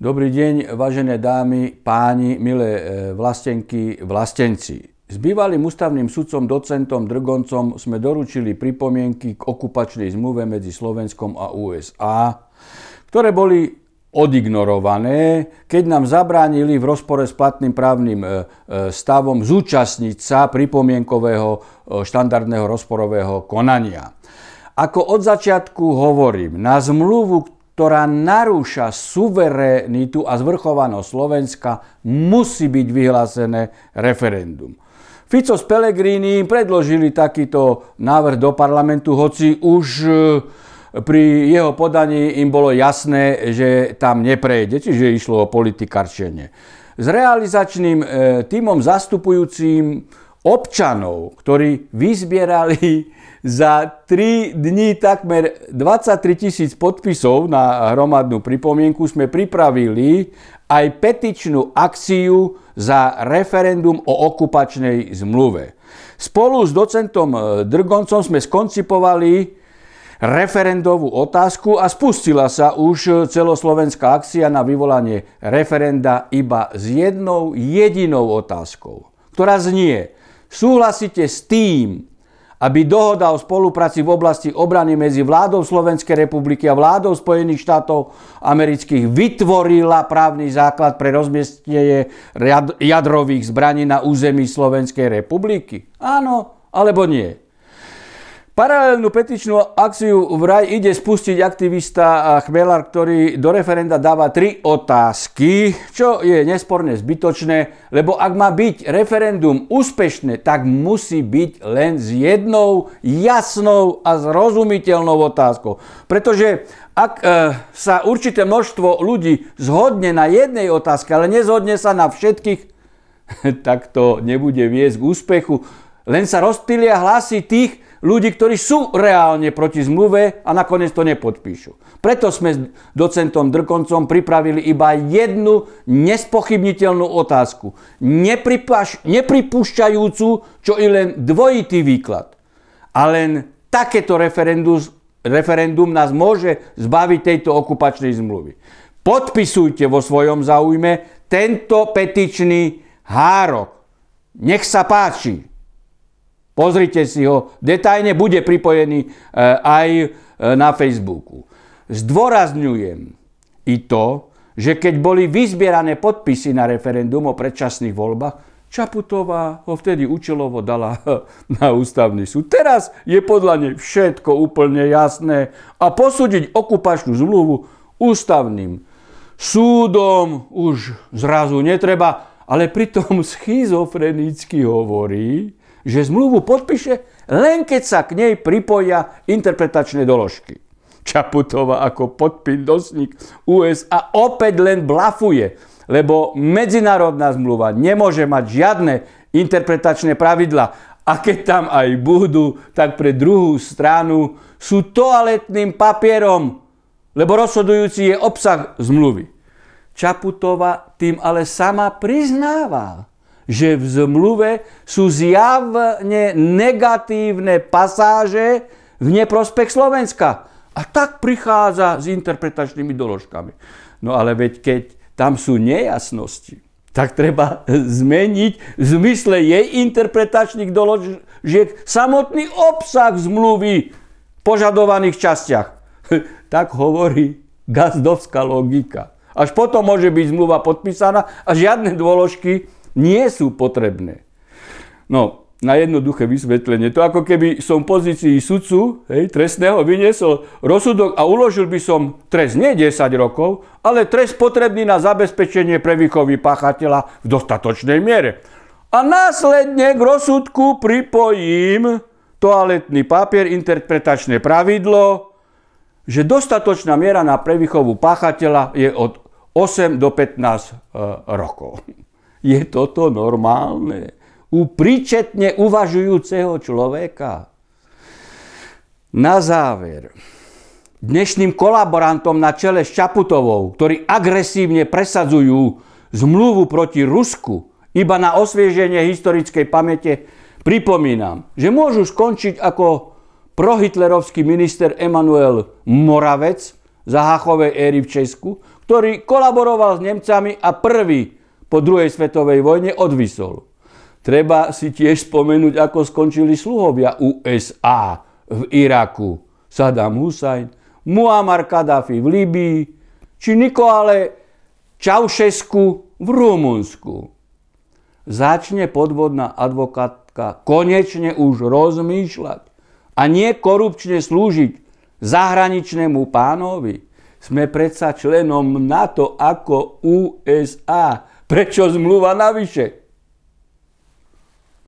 Dobrý deň, vážené dámy, páni, milé e, vlastenky, vlastenci. S bývalým ústavným sudcom, docentom Drgoncom sme doručili pripomienky k okupačnej zmluve medzi Slovenskom a USA, ktoré boli odignorované, keď nám zabránili v rozpore s platným právnym e, e, stavom zúčastniť sa pripomienkového štandardného rozporového konania. Ako od začiatku hovorím, na zmluvu, ktorá narúša suverenitu a zvrchovanosť Slovenska, musí byť vyhlásené referendum. Fico s Pellegrini predložili takýto návrh do parlamentu, hoci už e, pri jeho podaní im bolo jasné, že tam neprejde, čiže išlo o politikarčenie. S realizačným e, týmom zastupujúcim občanov, ktorí vyzbierali za 3 dní takmer 23 tisíc podpisov na hromadnú pripomienku sme pripravili aj petičnú akciu za referendum o okupačnej zmluve. Spolu s docentom Drgoncom sme skoncipovali referendovú otázku a spustila sa už celoslovenská akcia na vyvolanie referenda iba s jednou jedinou otázkou, ktorá znie, súhlasíte s tým, aby dohoda o spolupráci v oblasti obrany medzi vládou Slovenskej republiky a vládou Spojených štátov amerických vytvorila právny základ pre rozmiestnenie jadrových zbraní na území Slovenskej republiky? Áno alebo nie? Paralelnú petičnú akciu vraj ide spustiť aktivista Chmelar, ktorý do referenda dáva tri otázky, čo je nesporne zbytočné, lebo ak má byť referendum úspešné, tak musí byť len s jednou jasnou a zrozumiteľnou otázkou. Pretože ak e, sa určité množstvo ľudí zhodne na jednej otázke, ale nezhodne sa na všetkých, tak to nebude viesť k úspechu. Len sa rozptýlia hlasy tých, ľudí, ktorí sú reálne proti zmluve a nakoniec to nepodpíšu. Preto sme s docentom Drkoncom pripravili iba jednu nespochybniteľnú otázku, nepripúšťajúcu, čo i len dvojitý výklad. A len takéto referendum, referendum nás môže zbaviť tejto okupačnej zmluvy. Podpisujte vo svojom záujme tento petičný hárok. Nech sa páči. Pozrite si ho, detajne bude pripojený e, aj e, na Facebooku. Zdôrazňujem i to, že keď boli vyzbierané podpisy na referendum o predčasných voľbách, Čaputová ho vtedy účelovo dala na ústavný súd. Teraz je podľa nej všetko úplne jasné a posúdiť okupačnú zmluvu ústavným súdom už zrazu netreba, ale pritom schizofrenicky hovorí, že zmluvu podpíše len keď sa k nej pripoja interpretačné doložky. Čaputová ako podpindosník USA opäť len blafuje, lebo medzinárodná zmluva nemôže mať žiadne interpretačné pravidla. A keď tam aj budú, tak pre druhú stranu sú toaletným papierom, lebo rozhodujúci je obsah zmluvy. Čaputová tým ale sama priznáva, že v zmluve sú zjavne negatívne pasáže v neprospech Slovenska. A tak prichádza s interpretačnými doložkami. No ale veď keď tam sú nejasnosti, tak treba zmeniť v zmysle jej interpretačných doložiek samotný obsah zmluvy v požadovaných častiach. tak hovorí gazdovská logika. Až potom môže byť zmluva podpísaná a žiadne dôložky nie sú potrebné. No, na jednoduché vysvetlenie. To ako keby som v pozícii sudcu hej, trestného vyniesol rozsudok a uložil by som trest nie 10 rokov, ale trest potrebný na zabezpečenie pre výchovy páchateľa v dostatočnej miere. A následne k rozsudku pripojím toaletný papier, interpretačné pravidlo, že dostatočná miera na prevýchovu páchateľa je od 8 do 15 e, rokov. Je toto normálne? U príčetne uvažujúceho človeka? Na záver. Dnešným kolaborantom na čele s Čaputovou, ktorí agresívne presadzujú zmluvu proti Rusku iba na osvieženie historickej pamäte, pripomínam, že môžu skončiť ako prohitlerovský minister Emanuel Moravec za Hachovej éry v Česku, ktorý kolaboroval s Nemcami a prvý po druhej svetovej vojne odvisol. Treba si tiež spomenúť, ako skončili sluhovia USA v Iraku. Saddam Hussein, Muammar Gaddafi v Líbii, či Nikoale Čaušesku v Rumunsku. Začne podvodná advokátka konečne už rozmýšľať a nie korupčne slúžiť zahraničnému pánovi. Sme predsa členom NATO ako USA. Prečo zmluva navyše?